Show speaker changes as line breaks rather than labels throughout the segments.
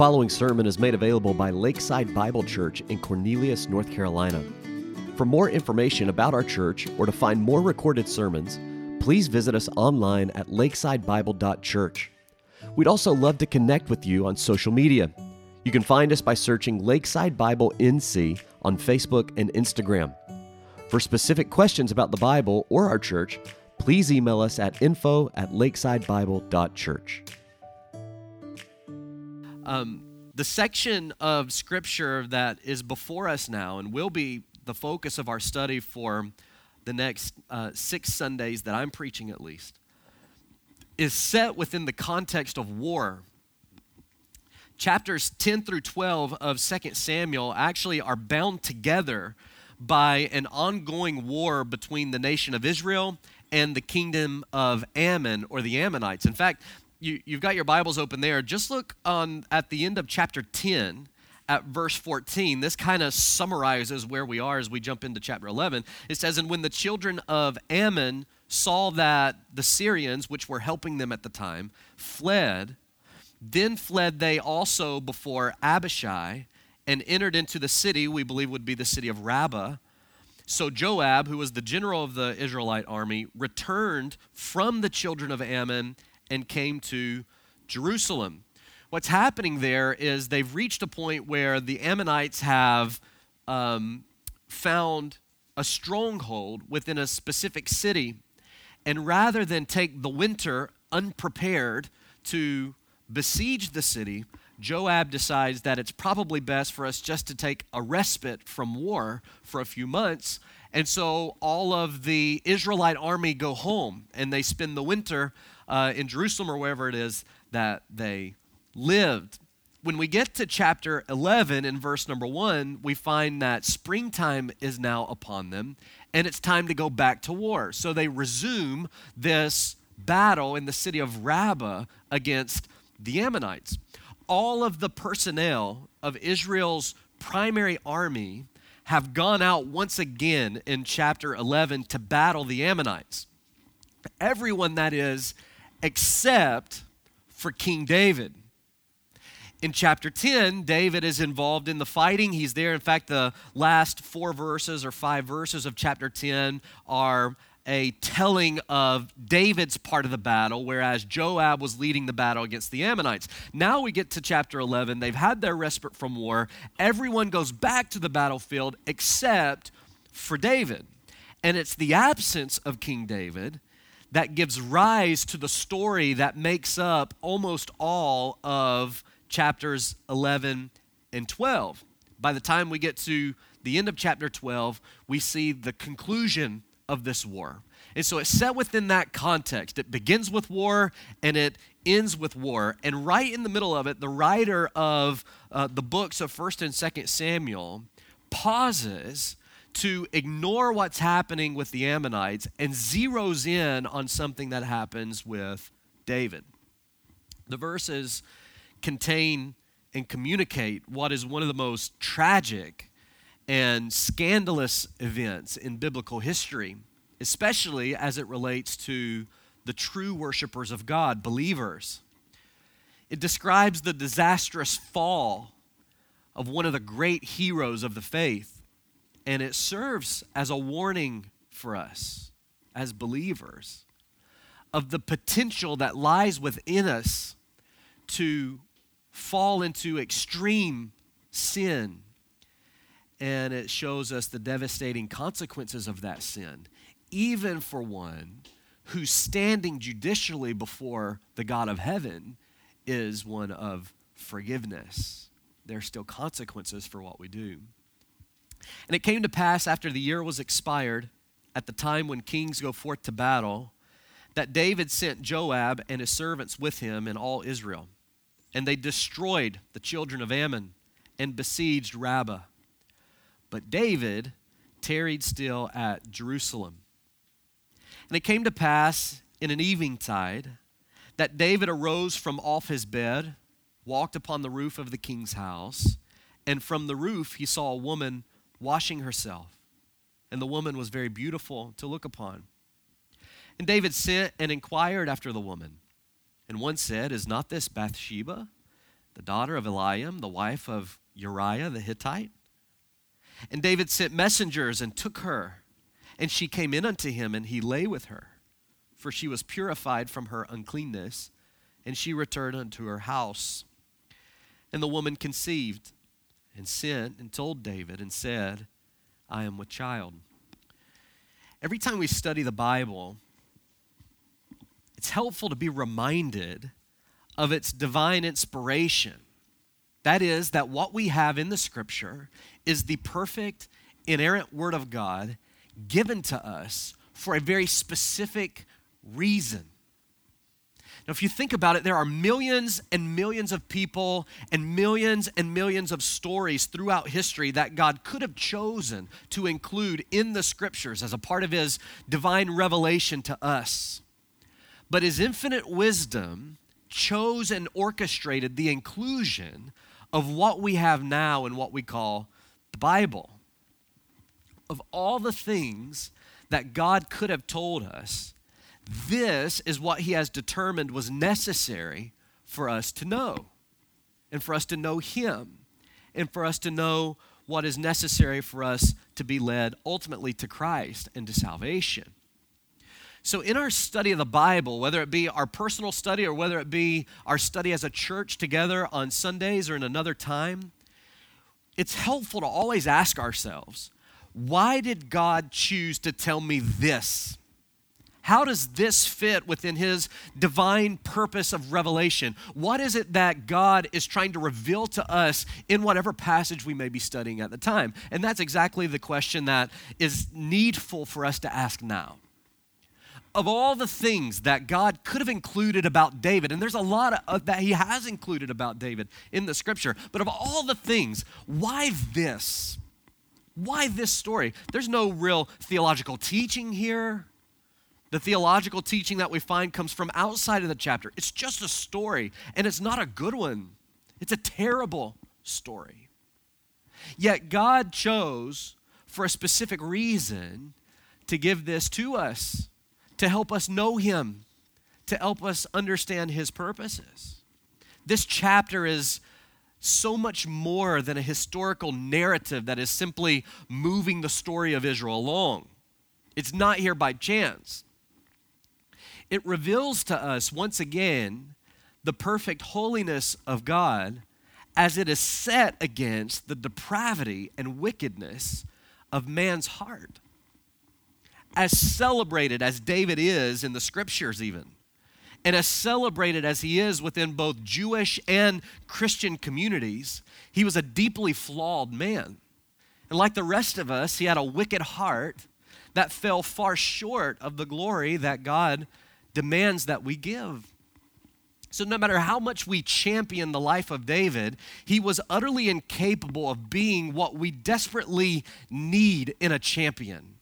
following sermon is made available by Lakeside Bible Church in Cornelius, North Carolina. For more information about our church or to find more recorded sermons, please visit us online at lakesidebible.church. We'd also love to connect with you on social media. You can find us by searching Lakeside Bible NC on Facebook and Instagram. For specific questions about the Bible or our church, please email us at info at lakesidebible.church.
Um, the section of scripture that is before us now and will be the focus of our study for the next uh, six Sundays that I'm preaching at least is set within the context of war. Chapters 10 through 12 of 2 Samuel actually are bound together by an ongoing war between the nation of Israel and the kingdom of Ammon or the Ammonites. In fact, you, you've got your Bibles open there. Just look on at the end of chapter 10 at verse 14. This kind of summarizes where we are as we jump into chapter 11. It says, And when the children of Ammon saw that the Syrians, which were helping them at the time, fled, then fled they also before Abishai and entered into the city, we believe would be the city of Rabbah. So Joab, who was the general of the Israelite army, returned from the children of Ammon and came to Jerusalem. What's happening there is they've reached a point where the Ammonites have um, found a stronghold within a specific city. And rather than take the winter unprepared to besiege the city, Joab decides that it's probably best for us just to take a respite from war for a few months. And so all of the Israelite army go home and they spend the winter uh, in Jerusalem or wherever it is that they lived. When we get to chapter 11 in verse number 1, we find that springtime is now upon them and it's time to go back to war. So they resume this battle in the city of Rabbah against the Ammonites. All of the personnel of Israel's primary army have gone out once again in chapter 11 to battle the Ammonites. Everyone, that is, except for King David. In chapter 10, David is involved in the fighting. He's there. In fact, the last four verses or five verses of chapter 10 are a telling of David's part of the battle, whereas Joab was leading the battle against the Ammonites. Now we get to chapter 11. They've had their respite from war. Everyone goes back to the battlefield except for David. And it's the absence of King David that gives rise to the story that makes up almost all of chapters 11 and 12. By the time we get to the end of chapter 12, we see the conclusion of this war. And so it's set within that context. It begins with war and it ends with war. And right in the middle of it, the writer of uh, the books of 1st and 2nd Samuel pauses to ignore what's happening with the Ammonites and zeroes in on something that happens with David. The verses contain and communicate what is one of the most tragic and scandalous events in biblical history, especially as it relates to the true worshipers of God, believers. It describes the disastrous fall of one of the great heroes of the faith and it serves as a warning for us as believers of the potential that lies within us to fall into extreme sin. And it shows us the devastating consequences of that sin, even for one who's standing judicially before the God of heaven is one of forgiveness. There are still consequences for what we do. And it came to pass after the year was expired, at the time when kings go forth to battle, that David sent Joab and his servants with him and all Israel. And they destroyed the children of Ammon and besieged Rabbah. But David tarried still at Jerusalem. And it came to pass in an eventide that David arose from off his bed, walked upon the roof of the king's house, and from the roof he saw a woman washing herself. And the woman was very beautiful to look upon. And David sent and inquired after the woman. And one said, Is not this Bathsheba, the daughter of Eliam, the wife of Uriah the Hittite. And David sent messengers and took her, and she came in unto him, and he lay with her, for she was purified from her uncleanness, and she returned unto her house. And the woman conceived, and sent and told David, and said, I am with child. Every time we study the Bible, it's helpful to be reminded of its divine inspiration. That is, that what we have in the scripture is the perfect, inerrant word of God given to us for a very specific reason. Now, if you think about it, there are millions and millions of people and millions and millions of stories throughout history that God could have chosen to include in the scriptures as a part of His divine revelation to us. But His infinite wisdom chose and orchestrated the inclusion of what we have now in what we call the Bible. Of all the things that God could have told us, this is what He has determined was necessary for us to know, and for us to know Him, and for us to know what is necessary for us to be led ultimately to Christ and to salvation. So, in our study of the Bible, whether it be our personal study or whether it be our study as a church together on Sundays or in another time, it's helpful to always ask ourselves why did God choose to tell me this? How does this fit within his divine purpose of revelation? What is it that God is trying to reveal to us in whatever passage we may be studying at the time? And that's exactly the question that is needful for us to ask now of all the things that God could have included about David, and there's a lot of, that he has included about David in the scripture, but of all the things, why this? Why this story? There's no real theological teaching here. The theological teaching that we find comes from outside of the chapter. It's just a story, and it's not a good one. It's a terrible story. Yet God chose, for a specific reason, to give this to us to help us know Him, to help us understand His purposes. This chapter is so much more than a historical narrative that is simply moving the story of Israel along. It's not here by chance. It reveals to us once again the perfect holiness of God as it is set against the depravity and wickedness of man's heart as celebrated as David is in the scriptures, even, and as celebrated as he is within both Jewish and Christian communities, he was a deeply flawed man. And like the rest of us, he had a wicked heart that fell far short of the glory that God demands that we give. So, no matter how much we champion the life of David, he was utterly incapable of being what we desperately need in a champion.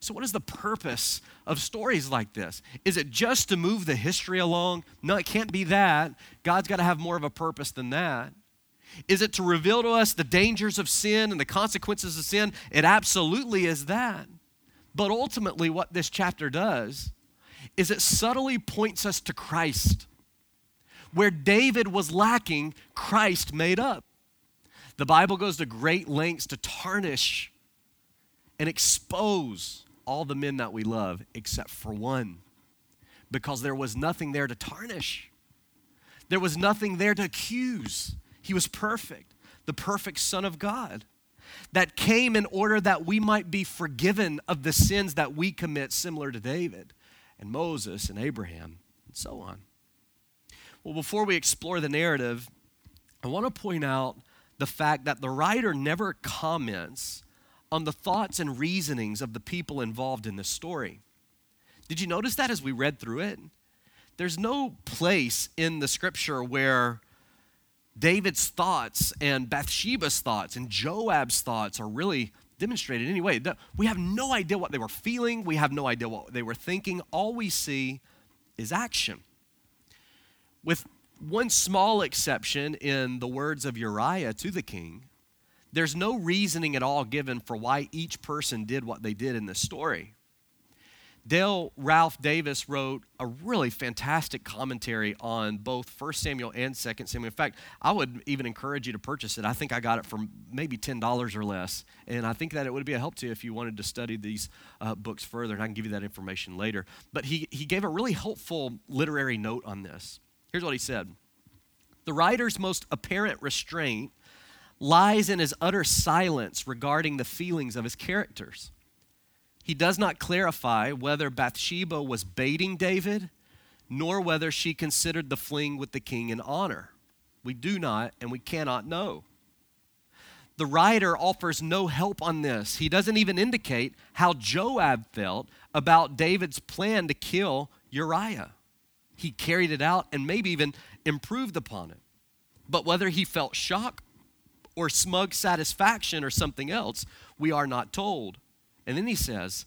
So, what is the purpose of stories like this? Is it just to move the history along? No, it can't be that. God's got to have more of a purpose than that. Is it to reveal to us the dangers of sin and the consequences of sin? It absolutely is that. But ultimately, what this chapter does is it subtly points us to Christ. Where David was lacking, Christ made up. The Bible goes to great lengths to tarnish and expose all the men that we love except for one because there was nothing there to tarnish. There was nothing there to accuse. He was perfect, the perfect Son of God that came in order that we might be forgiven of the sins that we commit, similar to David and Moses and Abraham and so on. Well, before we explore the narrative, I want to point out the fact that the writer never comments on the thoughts and reasonings of the people involved in this story. Did you notice that as we read through it? There's no place in the scripture where David's thoughts and Bathsheba's thoughts and Joab's thoughts are really demonstrated anyway. We have no idea what they were feeling, we have no idea what they were thinking. All we see is action. With one small exception in the words of Uriah to the king, there's no reasoning at all given for why each person did what they did in this story. Dale Ralph Davis wrote a really fantastic commentary on both 1 Samuel and 2 Samuel. In fact, I would even encourage you to purchase it. I think I got it for maybe $10 or less. And I think that it would be a help to you if you wanted to study these uh, books further. And I can give you that information later. But he, he gave a really helpful literary note on this. Here's what he said The writer's most apparent restraint lies in his utter silence regarding the feelings of his characters. He does not clarify whether Bathsheba was baiting David, nor whether she considered the fling with the king an honor. We do not and we cannot know. The writer offers no help on this. He doesn't even indicate how Joab felt about David's plan to kill Uriah. He carried it out and maybe even improved upon it. But whether he felt shock or smug satisfaction or something else, we are not told. And then he says,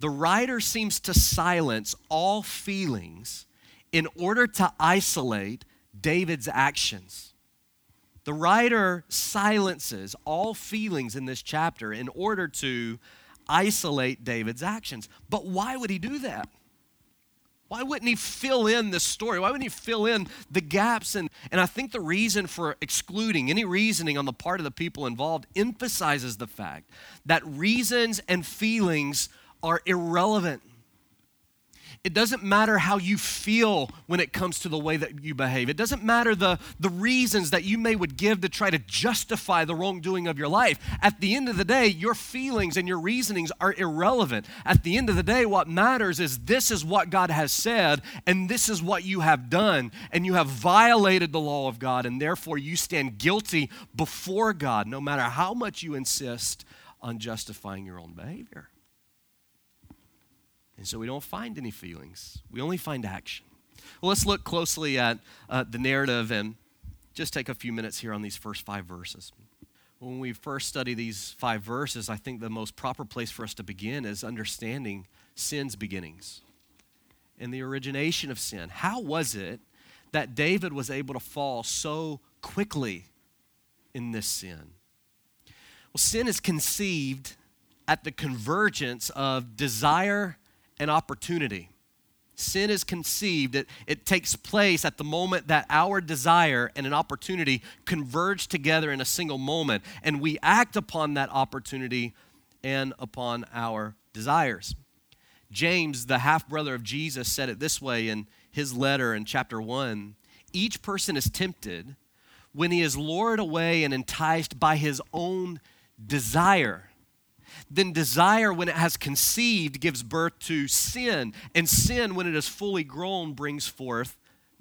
the writer seems to silence all feelings in order to isolate David's actions. The writer silences all feelings in this chapter in order to isolate David's actions. But why would he do that? Why wouldn't he fill in the story? Why wouldn't he fill in the gaps? And, and I think the reason for excluding any reasoning on the part of the people involved emphasizes the fact that reasons and feelings are irrelevant. It doesn't matter how you feel when it comes to the way that you behave. It doesn't matter the, the reasons that you may would give to try to justify the wrongdoing of your life. At the end of the day, your feelings and your reasonings are irrelevant. At the end of the day, what matters is this is what God has said, and this is what you have done. And you have violated the law of God, and therefore you stand guilty before God, no matter how much you insist on justifying your own behavior. And so we don't find any feelings, we only find action. Well, let's look closely at uh, the narrative and just take a few minutes here on these first five verses. When we first study these five verses, I think the most proper place for us to begin is understanding sin's beginnings and the origination of sin. How was it that David was able to fall so quickly in this sin? Well, sin is conceived at the convergence of desire an opportunity. Sin is conceived, it, it takes place at the moment that our desire and an opportunity converge together in a single moment, and we act upon that opportunity and upon our desires. James, the half brother of Jesus, said it this way in his letter in chapter 1 Each person is tempted when he is lured away and enticed by his own desire then desire, when it has conceived, gives birth to sin. And sin, when it is fully grown, brings forth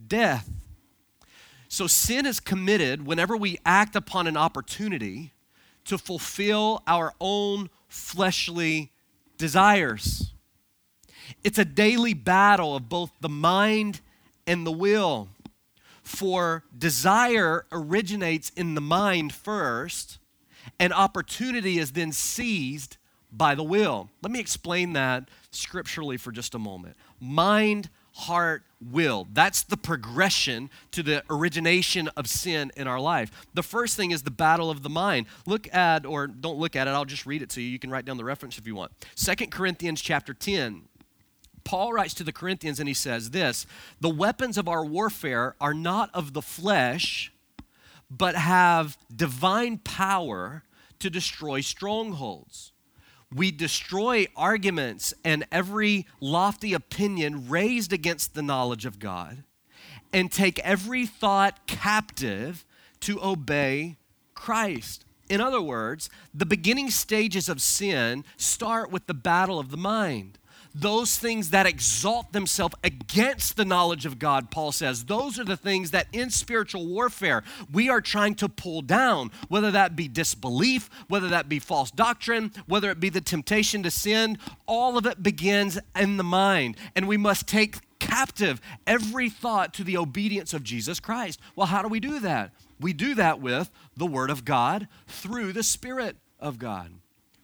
death. So sin is committed whenever we act upon an opportunity to fulfill our own fleshly desires. It's a daily battle of both the mind and the will. For desire originates in the mind first, and opportunity is then seized by the will. Let me explain that scripturally for just a moment. Mind, heart, will. That's the progression to the origination of sin in our life. The first thing is the battle of the mind. Look at, or don't look at it, I'll just read it to you. You can write down the reference if you want. Second Corinthians chapter 10. Paul writes to the Corinthians and he says this The weapons of our warfare are not of the flesh, but have divine power to destroy strongholds. We destroy arguments and every lofty opinion raised against the knowledge of God and take every thought captive to obey Christ. In other words, the beginning stages of sin start with the battle of the mind those things that exalt themselves against the knowledge of God, Paul says, those are the things that in spiritual warfare we are trying to pull down, whether that be disbelief, whether that be false doctrine, whether it be the temptation to sin, all of it begins in the mind. And we must take captive every thought to the obedience of Jesus Christ. Well, how do we do that? We do that with the Word of God through the Spirit of God.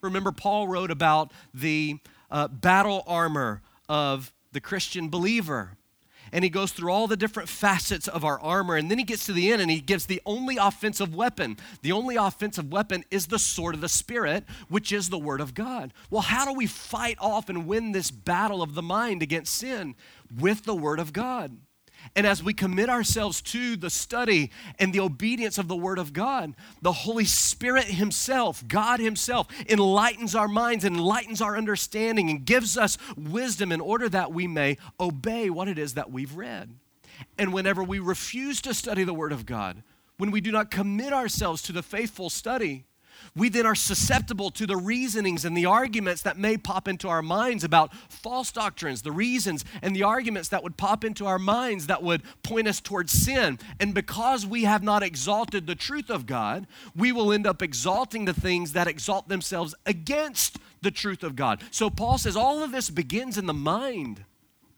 Remember, Paul wrote about the uh, battle armor of the Christian believer. and he goes through all the different facets of our armor. And then he gets to the end and he gives the only offensive weapon. The only offensive weapon is the sword of the Spirit, which is the Word of God. Well, how do we fight off and win this battle of the mind against sin? With the Word of God. And as we commit ourselves to the study and the obedience of the Word of God, the Holy Spirit Himself, God Himself, enlightens our minds, enlightens our understanding, and gives us wisdom in order that we may obey what it is that we've read. And whenever we refuse to study the Word of God, when we do not commit ourselves to the faithful study, we then are susceptible to the reasonings and the arguments that may pop into our minds about false doctrines, the reasons and the arguments that would pop into our minds that would point us towards sin. And because we have not exalted the truth of God, we will end up exalting the things that exalt themselves against the truth of God. So Paul says all of this begins in the mind.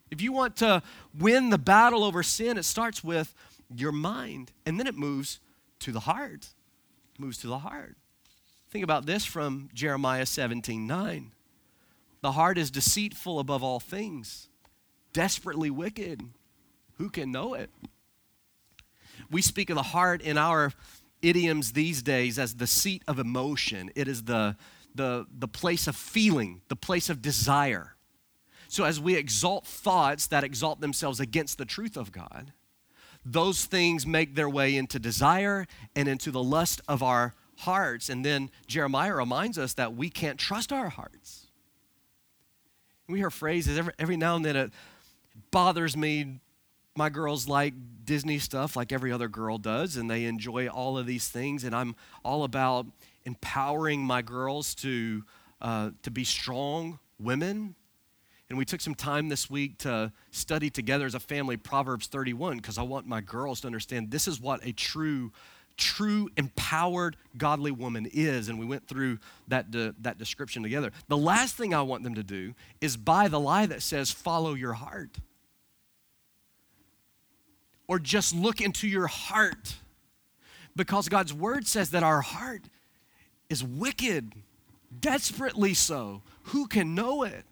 If you want to win the battle over sin, it starts with your mind, and then it moves to the heart. It moves to the heart. Think about this from Jeremiah 17 9. The heart is deceitful above all things, desperately wicked. Who can know it? We speak of the heart in our idioms these days as the seat of emotion. It is the, the, the place of feeling, the place of desire. So, as we exalt thoughts that exalt themselves against the truth of God, those things make their way into desire and into the lust of our hearts. And then Jeremiah reminds us that we can't trust our hearts. We hear phrases every, every now and then it bothers me. My girls like Disney stuff like every other girl does, and they enjoy all of these things. And I'm all about empowering my girls to, uh, to be strong women. And we took some time this week to study together as a family Proverbs 31 because I want my girls to understand this is what a true true empowered godly woman is and we went through that, de- that description together. The last thing i want them to do is buy the lie that says follow your heart. Or just look into your heart. Because god's word says that our heart is wicked desperately so. Who can know it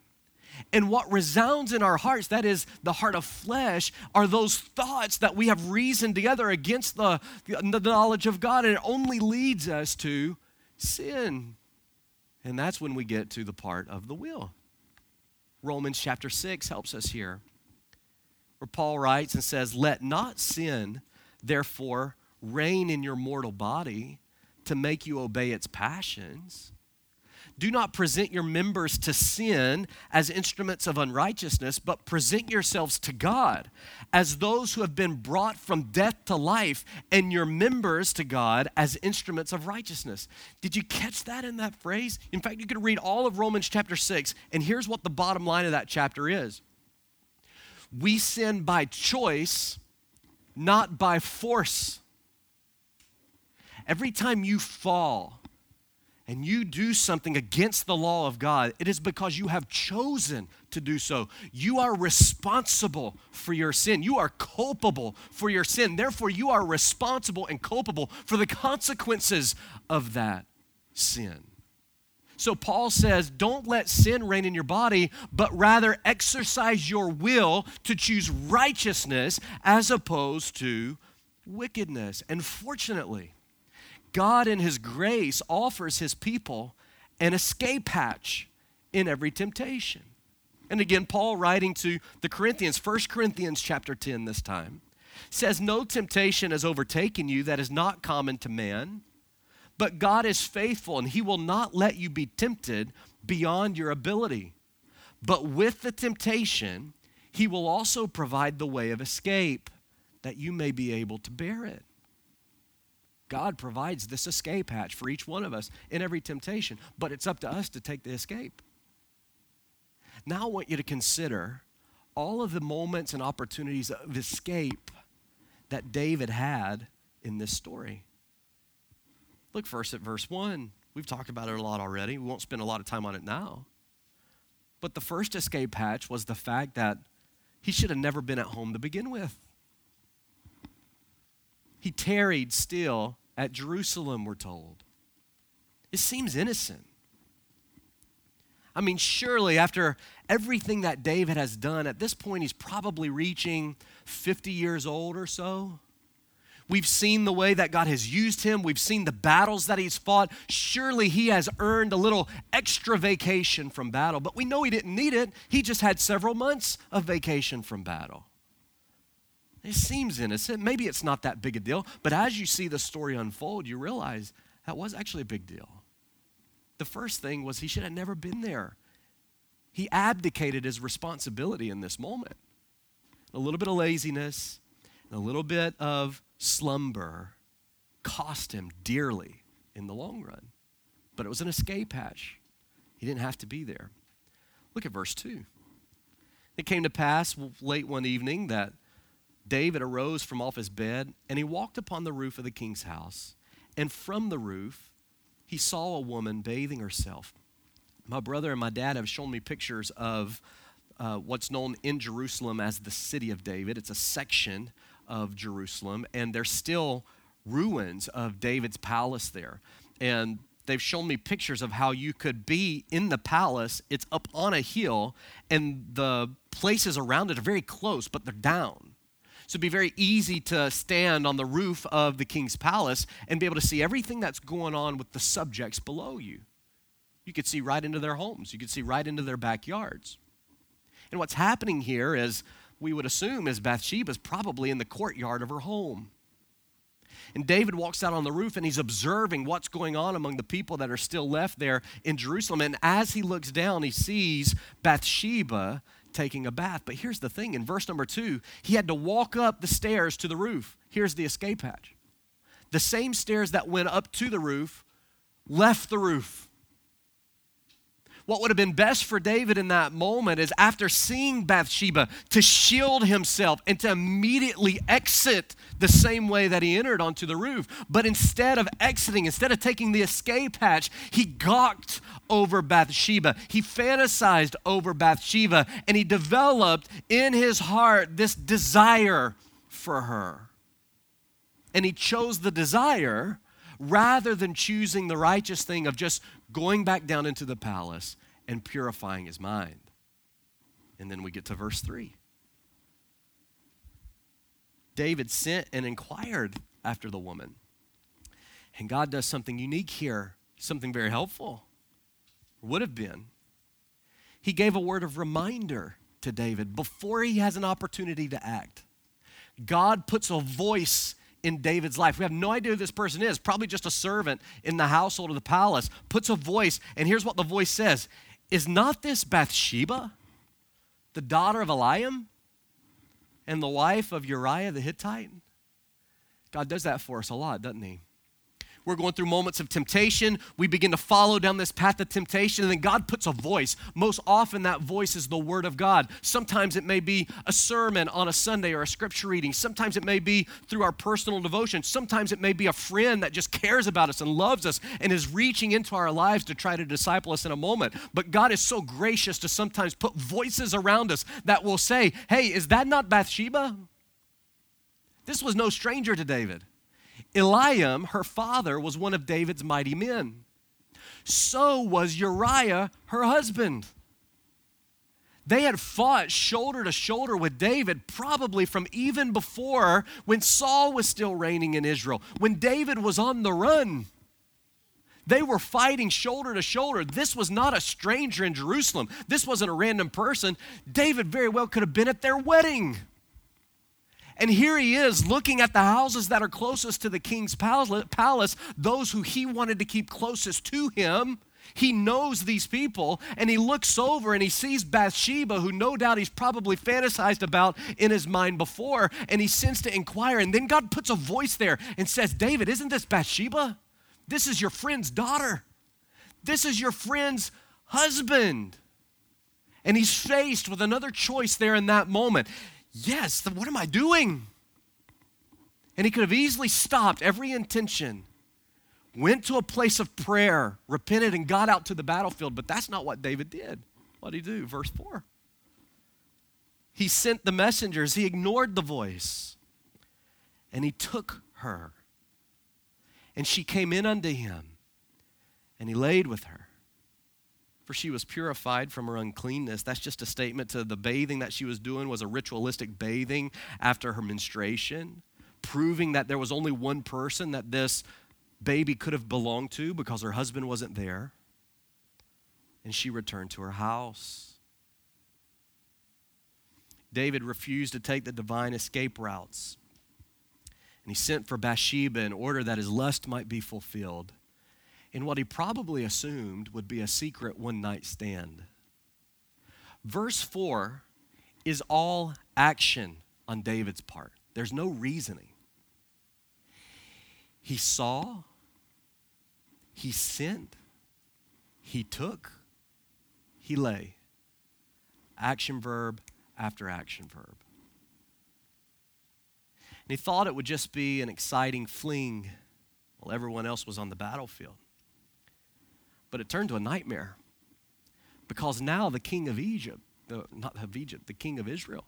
and what resounds in our hearts, that is the heart of flesh, are those thoughts that we have reasoned together against the, the knowledge of God. And it only leads us to sin. And that's when we get to the part of the will. Romans chapter 6 helps us here, where Paul writes and says, Let not sin, therefore, reign in your mortal body to make you obey its passions. Do not present your members to sin as instruments of unrighteousness, but present yourselves to God as those who have been brought from death to life, and your members to God as instruments of righteousness. Did you catch that in that phrase? In fact, you could read all of Romans chapter 6, and here's what the bottom line of that chapter is We sin by choice, not by force. Every time you fall, and you do something against the law of God, it is because you have chosen to do so. You are responsible for your sin. You are culpable for your sin. Therefore, you are responsible and culpable for the consequences of that sin. So, Paul says, don't let sin reign in your body, but rather exercise your will to choose righteousness as opposed to wickedness. And fortunately, God, in His grace, offers His people an escape hatch in every temptation. And again, Paul writing to the Corinthians, 1 Corinthians chapter 10 this time, says, No temptation has overtaken you that is not common to man, but God is faithful, and He will not let you be tempted beyond your ability. But with the temptation, He will also provide the way of escape that you may be able to bear it. God provides this escape hatch for each one of us in every temptation, but it's up to us to take the escape. Now I want you to consider all of the moments and opportunities of escape that David had in this story. Look first at verse 1. We've talked about it a lot already. We won't spend a lot of time on it now. But the first escape hatch was the fact that he should have never been at home to begin with. He tarried still at Jerusalem, we're told. It seems innocent. I mean, surely after everything that David has done, at this point he's probably reaching 50 years old or so. We've seen the way that God has used him. We've seen the battles that he's fought. Surely he has earned a little extra vacation from battle, but we know he didn't need it. He just had several months of vacation from battle. It seems innocent. Maybe it's not that big a deal, but as you see the story unfold, you realize that was actually a big deal. The first thing was he should have never been there. He abdicated his responsibility in this moment. A little bit of laziness, a little bit of slumber cost him dearly in the long run. But it was an escape hatch. He didn't have to be there. Look at verse 2. It came to pass late one evening that David arose from off his bed and he walked upon the roof of the king's house. And from the roof, he saw a woman bathing herself. My brother and my dad have shown me pictures of uh, what's known in Jerusalem as the city of David. It's a section of Jerusalem, and there's still ruins of David's palace there. And they've shown me pictures of how you could be in the palace. It's up on a hill, and the places around it are very close, but they're down. So it'd be very easy to stand on the roof of the king's palace and be able to see everything that's going on with the subjects below you. You could see right into their homes, you could see right into their backyards. And what's happening here is we would assume is Bathsheba's probably in the courtyard of her home. And David walks out on the roof and he's observing what's going on among the people that are still left there in Jerusalem. And as he looks down, he sees Bathsheba taking a bath. But here's the thing in verse number two, he had to walk up the stairs to the roof. Here's the escape hatch. The same stairs that went up to the roof left the roof. What would have been best for David in that moment is after seeing Bathsheba to shield himself and to immediately exit the same way that he entered onto the roof. But instead of exiting, instead of taking the escape hatch, he gawked over Bathsheba. He fantasized over Bathsheba and he developed in his heart this desire for her. And he chose the desire rather than choosing the righteous thing of just going back down into the palace and purifying his mind. And then we get to verse 3. David sent and inquired after the woman. And God does something unique here, something very helpful. Would have been. He gave a word of reminder to David before he has an opportunity to act. God puts a voice in David's life. We have no idea who this person is, probably just a servant in the household of the palace, puts a voice, and here's what the voice says Is not this Bathsheba, the daughter of Eliam, and the wife of Uriah the Hittite? God does that for us a lot, doesn't He? We're going through moments of temptation. We begin to follow down this path of temptation, and then God puts a voice. Most often, that voice is the Word of God. Sometimes it may be a sermon on a Sunday or a scripture reading. Sometimes it may be through our personal devotion. Sometimes it may be a friend that just cares about us and loves us and is reaching into our lives to try to disciple us in a moment. But God is so gracious to sometimes put voices around us that will say, Hey, is that not Bathsheba? This was no stranger to David. Eliam, her father, was one of David's mighty men. So was Uriah, her husband. They had fought shoulder to shoulder with David, probably from even before when Saul was still reigning in Israel, when David was on the run. They were fighting shoulder to shoulder. This was not a stranger in Jerusalem. This wasn't a random person. David very well could have been at their wedding. And here he is looking at the houses that are closest to the king's palace, those who he wanted to keep closest to him. He knows these people and he looks over and he sees Bathsheba, who no doubt he's probably fantasized about in his mind before, and he sends to inquire. And then God puts a voice there and says, David, isn't this Bathsheba? This is your friend's daughter. This is your friend's husband. And he's faced with another choice there in that moment. Yes, what am I doing? And he could have easily stopped every intention, went to a place of prayer, repented, and got out to the battlefield. But that's not what David did. What did he do? Verse 4. He sent the messengers, he ignored the voice, and he took her. And she came in unto him, and he laid with her. For she was purified from her uncleanness. That's just a statement to the bathing that she was doing was a ritualistic bathing after her menstruation, proving that there was only one person that this baby could have belonged to because her husband wasn't there. And she returned to her house. David refused to take the divine escape routes. And he sent for Bathsheba in order that his lust might be fulfilled in what he probably assumed would be a secret one night stand. Verse 4 is all action on David's part, there's no reasoning. He saw, he sent, he took, he lay. Action verb after action verb. And he thought it would just be an exciting fling while everyone else was on the battlefield. But it turned to a nightmare because now the king of Egypt, the, not of Egypt, the king of Israel,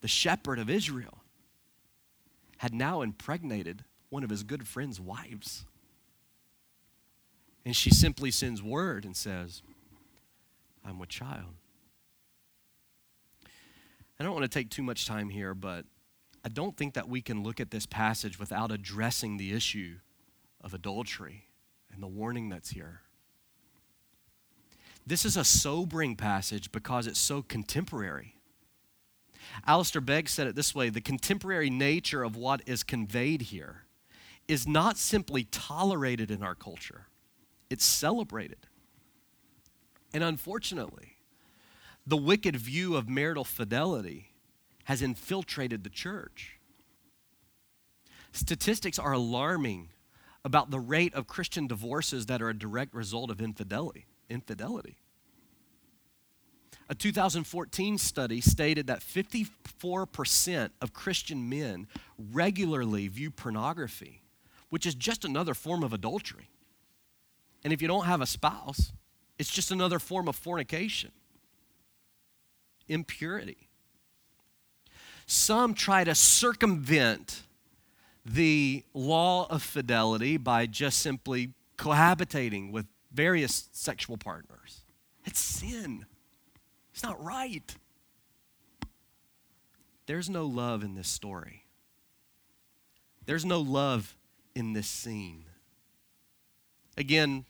the shepherd of Israel, had now impregnated one of his good friend's wives. And she simply sends word and says, I'm with child. I don't want to take too much time here, but I don't think that we can look at this passage without addressing the issue of adultery and the warning that's here. This is a sobering passage because it's so contemporary. Alistair Begg said it this way the contemporary nature of what is conveyed here is not simply tolerated in our culture, it's celebrated. And unfortunately, the wicked view of marital fidelity has infiltrated the church. Statistics are alarming about the rate of Christian divorces that are a direct result of infidelity. Infidelity. A 2014 study stated that 54% of Christian men regularly view pornography, which is just another form of adultery. And if you don't have a spouse, it's just another form of fornication, impurity. Some try to circumvent the law of fidelity by just simply cohabitating with various sexual partners. It's sin. It's not right. There's no love in this story. There's no love in this scene. Again,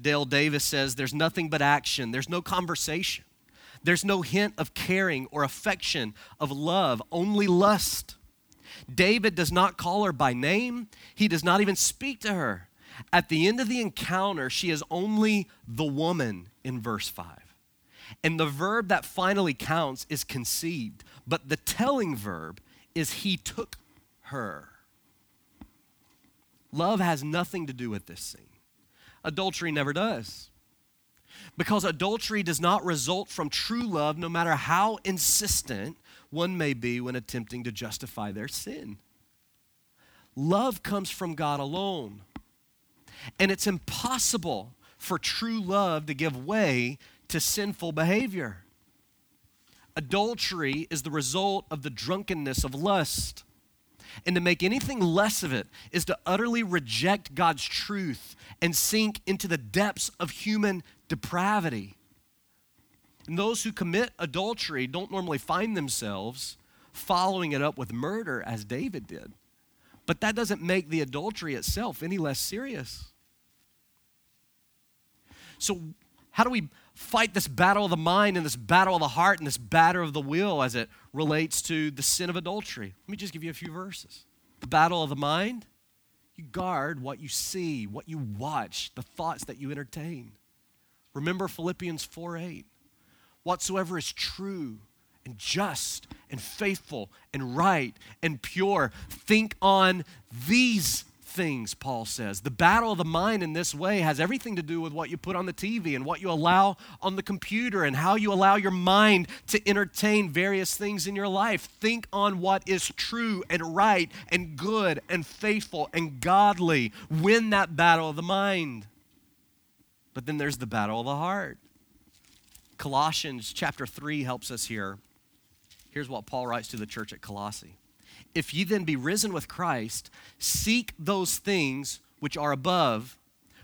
Dale Davis says there's nothing but action, there's no conversation, there's no hint of caring or affection, of love, only lust. David does not call her by name, he does not even speak to her. At the end of the encounter, she is only the woman in verse 5. And the verb that finally counts is conceived, but the telling verb is he took her. Love has nothing to do with this scene. Adultery never does. Because adultery does not result from true love, no matter how insistent one may be when attempting to justify their sin. Love comes from God alone. And it's impossible for true love to give way to sinful behavior. Adultery is the result of the drunkenness of lust. And to make anything less of it is to utterly reject God's truth and sink into the depths of human depravity. And those who commit adultery don't normally find themselves following it up with murder as David did. But that doesn't make the adultery itself any less serious. So, how do we fight this battle of the mind and this battle of the heart and this battle of the will as it relates to the sin of adultery? Let me just give you a few verses. The battle of the mind, you guard what you see, what you watch, the thoughts that you entertain. Remember Philippians 4 8 whatsoever is true and just and faithful and right and pure. Think on these things, Paul says. The battle of the mind in this way has everything to do with what you put on the TV and what you allow on the computer and how you allow your mind to entertain various things in your life. Think on what is true and right and good and faithful and godly. Win that battle of the mind. But then there's the battle of the heart. Colossians chapter 3 helps us here. Here's what Paul writes to the church at Colossae. If ye then be risen with Christ, seek those things which are above,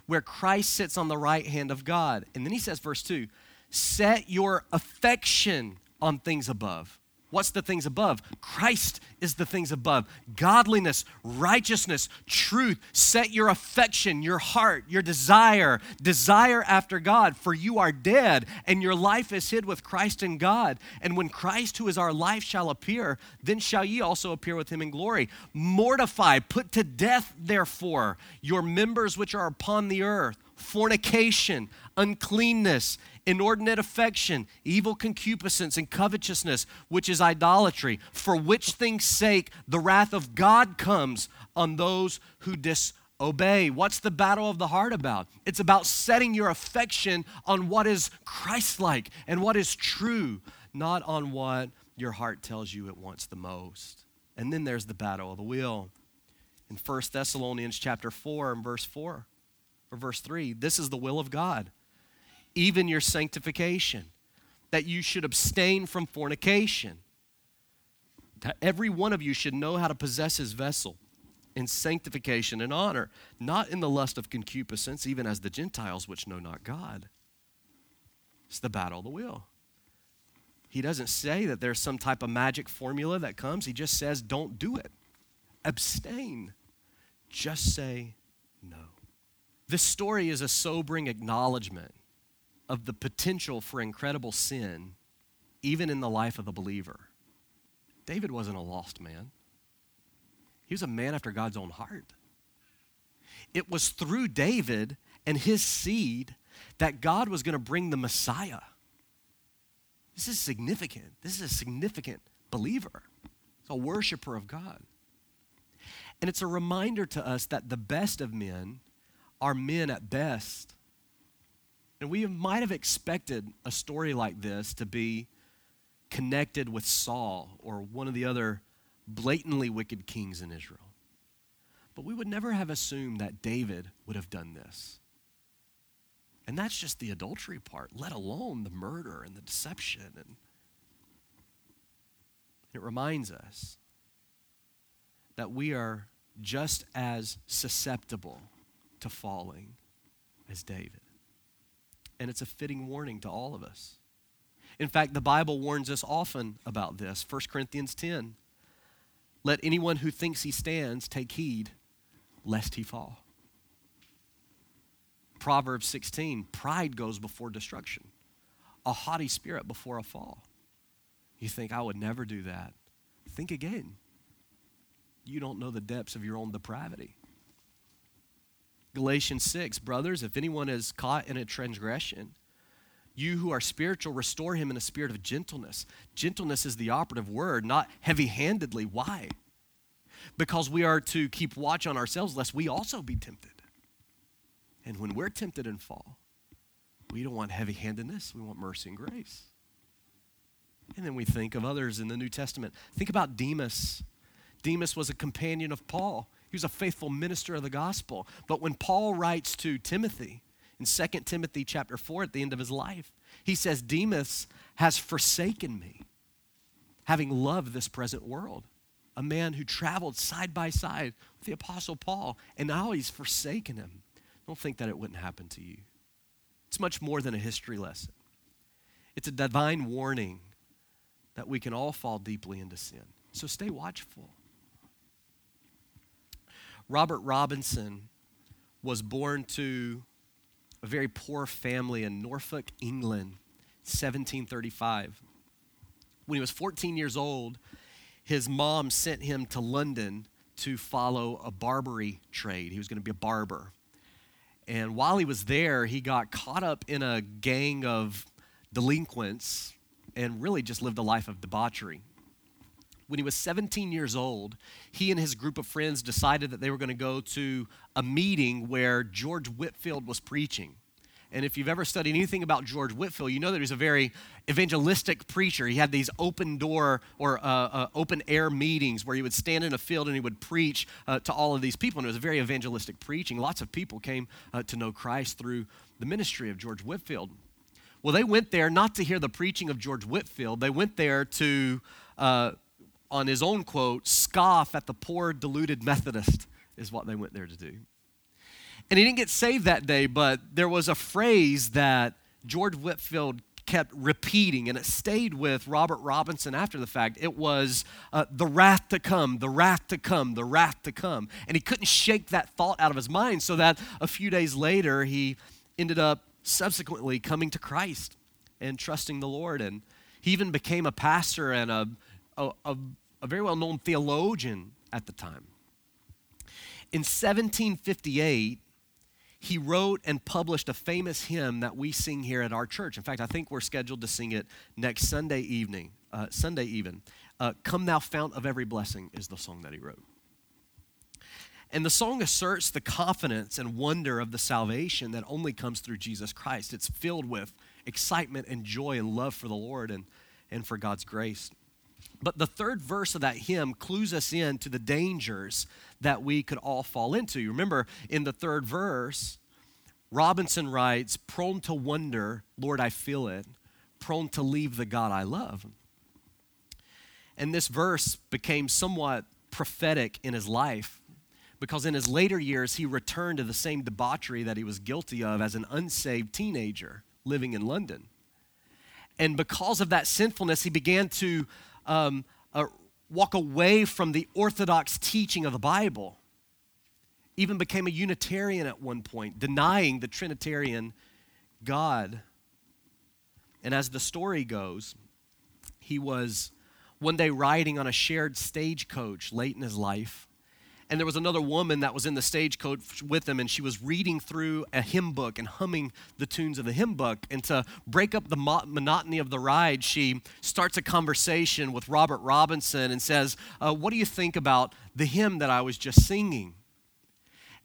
where Christ sits on the right hand of God. And then he says, verse 2 set your affection on things above. What's the things above? Christ is the things above. Godliness, righteousness, truth. Set your affection, your heart, your desire, desire after God, for you are dead, and your life is hid with Christ in God. And when Christ, who is our life, shall appear, then shall ye also appear with him in glory. Mortify, put to death, therefore, your members which are upon the earth fornication, uncleanness inordinate affection, evil concupiscence, and covetousness, which is idolatry, for which things' sake the wrath of God comes on those who disobey. What's the battle of the heart about? It's about setting your affection on what is Christ like and what is true, not on what your heart tells you it wants the most. And then there's the battle of the will. In 1 Thessalonians chapter 4 and verse 4 or verse 3, this is the will of God even your sanctification, that you should abstain from fornication. That every one of you should know how to possess his vessel in sanctification and honor, not in the lust of concupiscence, even as the Gentiles which know not God. It's the battle of the will. He doesn't say that there's some type of magic formula that comes. He just says, don't do it. Abstain. Just say no. This story is a sobering acknowledgement of the potential for incredible sin, even in the life of the believer. David wasn't a lost man, he was a man after God's own heart. It was through David and his seed that God was going to bring the Messiah. This is significant. This is a significant believer, it's a worshiper of God. And it's a reminder to us that the best of men are men at best and we might have expected a story like this to be connected with Saul or one of the other blatantly wicked kings in Israel. But we would never have assumed that David would have done this. And that's just the adultery part, let alone the murder and the deception. And it reminds us that we are just as susceptible to falling as David and it's a fitting warning to all of us. In fact, the Bible warns us often about this. 1 Corinthians 10 Let anyone who thinks he stands take heed lest he fall. Proverbs 16 Pride goes before destruction, a haughty spirit before a fall. You think, I would never do that. Think again. You don't know the depths of your own depravity. Galatians 6, brothers, if anyone is caught in a transgression, you who are spiritual, restore him in a spirit of gentleness. Gentleness is the operative word, not heavy handedly. Why? Because we are to keep watch on ourselves lest we also be tempted. And when we're tempted and fall, we don't want heavy handedness, we want mercy and grace. And then we think of others in the New Testament. Think about Demas. Demas was a companion of Paul. He was a faithful minister of the gospel. But when Paul writes to Timothy in 2 Timothy chapter 4 at the end of his life, he says, Demas has forsaken me, having loved this present world. A man who traveled side by side with the Apostle Paul, and now he's forsaken him. Don't think that it wouldn't happen to you. It's much more than a history lesson, it's a divine warning that we can all fall deeply into sin. So stay watchful. Robert Robinson was born to a very poor family in Norfolk, England, 1735. When he was 14 years old, his mom sent him to London to follow a barbary trade. He was going to be a barber. And while he was there, he got caught up in a gang of delinquents and really just lived a life of debauchery when he was 17 years old, he and his group of friends decided that they were going to go to a meeting where George Whitefield was preaching. And if you've ever studied anything about George Whitefield, you know that he's a very evangelistic preacher. He had these open door or uh, uh, open air meetings where he would stand in a field and he would preach uh, to all of these people. And it was a very evangelistic preaching. Lots of people came uh, to know Christ through the ministry of George Whitefield. Well, they went there not to hear the preaching of George Whitefield, they went there to uh, on his own quote, scoff at the poor, deluded Methodist, is what they went there to do. And he didn't get saved that day, but there was a phrase that George Whitefield kept repeating, and it stayed with Robert Robinson after the fact. It was uh, the wrath to come, the wrath to come, the wrath to come. And he couldn't shake that thought out of his mind, so that a few days later, he ended up subsequently coming to Christ and trusting the Lord. And he even became a pastor and a, a, a, a very well known theologian at the time. In 1758, he wrote and published a famous hymn that we sing here at our church. In fact, I think we're scheduled to sing it next Sunday evening, uh, Sunday even. Uh, Come Thou Fount of Every Blessing is the song that he wrote. And the song asserts the confidence and wonder of the salvation that only comes through Jesus Christ. It's filled with excitement and joy and love for the Lord and, and for God's grace. But the third verse of that hymn clues us in to the dangers that we could all fall into. You remember in the third verse, Robinson writes, Prone to wonder, Lord, I feel it, prone to leave the God I love. And this verse became somewhat prophetic in his life because in his later years he returned to the same debauchery that he was guilty of as an unsaved teenager living in London. And because of that sinfulness, he began to um, uh, walk away from the orthodox teaching of the Bible. Even became a Unitarian at one point, denying the Trinitarian God. And as the story goes, he was one day riding on a shared stagecoach late in his life and there was another woman that was in the stagecoach with him, and she was reading through a hymn book and humming the tunes of the hymn book. And to break up the mo- monotony of the ride, she starts a conversation with Robert Robinson and says, uh, What do you think about the hymn that I was just singing?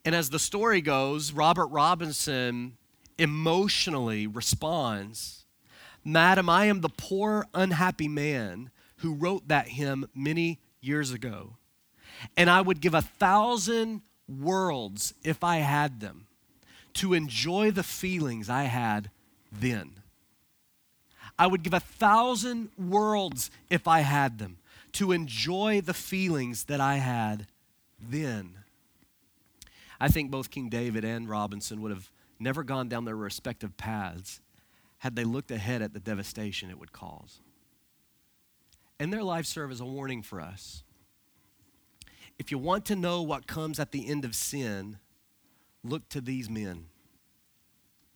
And as the story goes, Robert Robinson emotionally responds, Madam, I am the poor, unhappy man who wrote that hymn many years ago and I would give a thousand worlds if I had them to enjoy the feelings I had then. I would give a thousand worlds if I had them to enjoy the feelings that I had then. I think both King David and Robinson would have never gone down their respective paths had they looked ahead at the devastation it would cause. And their lives serve as a warning for us if you want to know what comes at the end of sin, look to these men.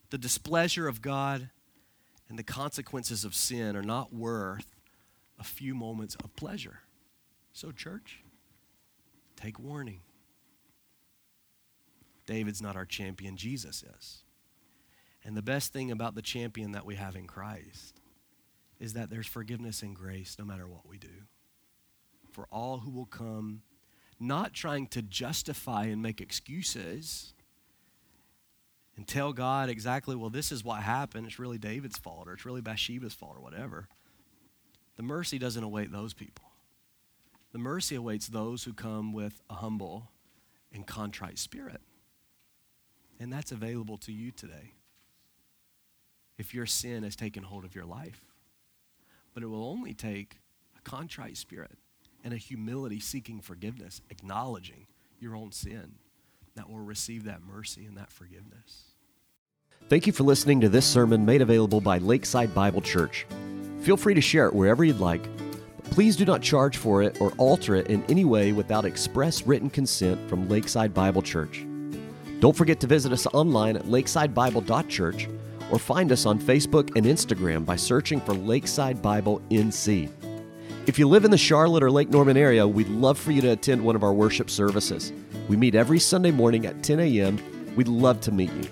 The displeasure of God and the consequences of sin are not worth a few moments of pleasure. So, church, take warning. David's not our champion, Jesus is. And the best thing about the champion that we have in Christ is that there's forgiveness and grace no matter what we do. For all who will come not trying to justify and make excuses and tell God exactly, well, this is what happened. It's really David's fault or it's really Bathsheba's fault or whatever. The mercy doesn't await those people. The mercy awaits those who come with a humble and contrite spirit. And that's available to you today if your sin has taken hold of your life. But it will only take a contrite spirit and a humility seeking forgiveness, acknowledging your own sin, that will receive that mercy and that forgiveness.
Thank you for listening to this sermon made available by Lakeside Bible Church. Feel free to share it wherever you'd like. Please do not charge for it or alter it in any way without express written consent from Lakeside Bible Church. Don't forget to visit us online at lakesidebible.church or find us on Facebook and Instagram by searching for Lakeside Bible NC. If you live in the Charlotte or Lake Norman area, we'd love for you to attend one of our worship services. We meet every Sunday morning at 10 a.m. We'd love to meet you.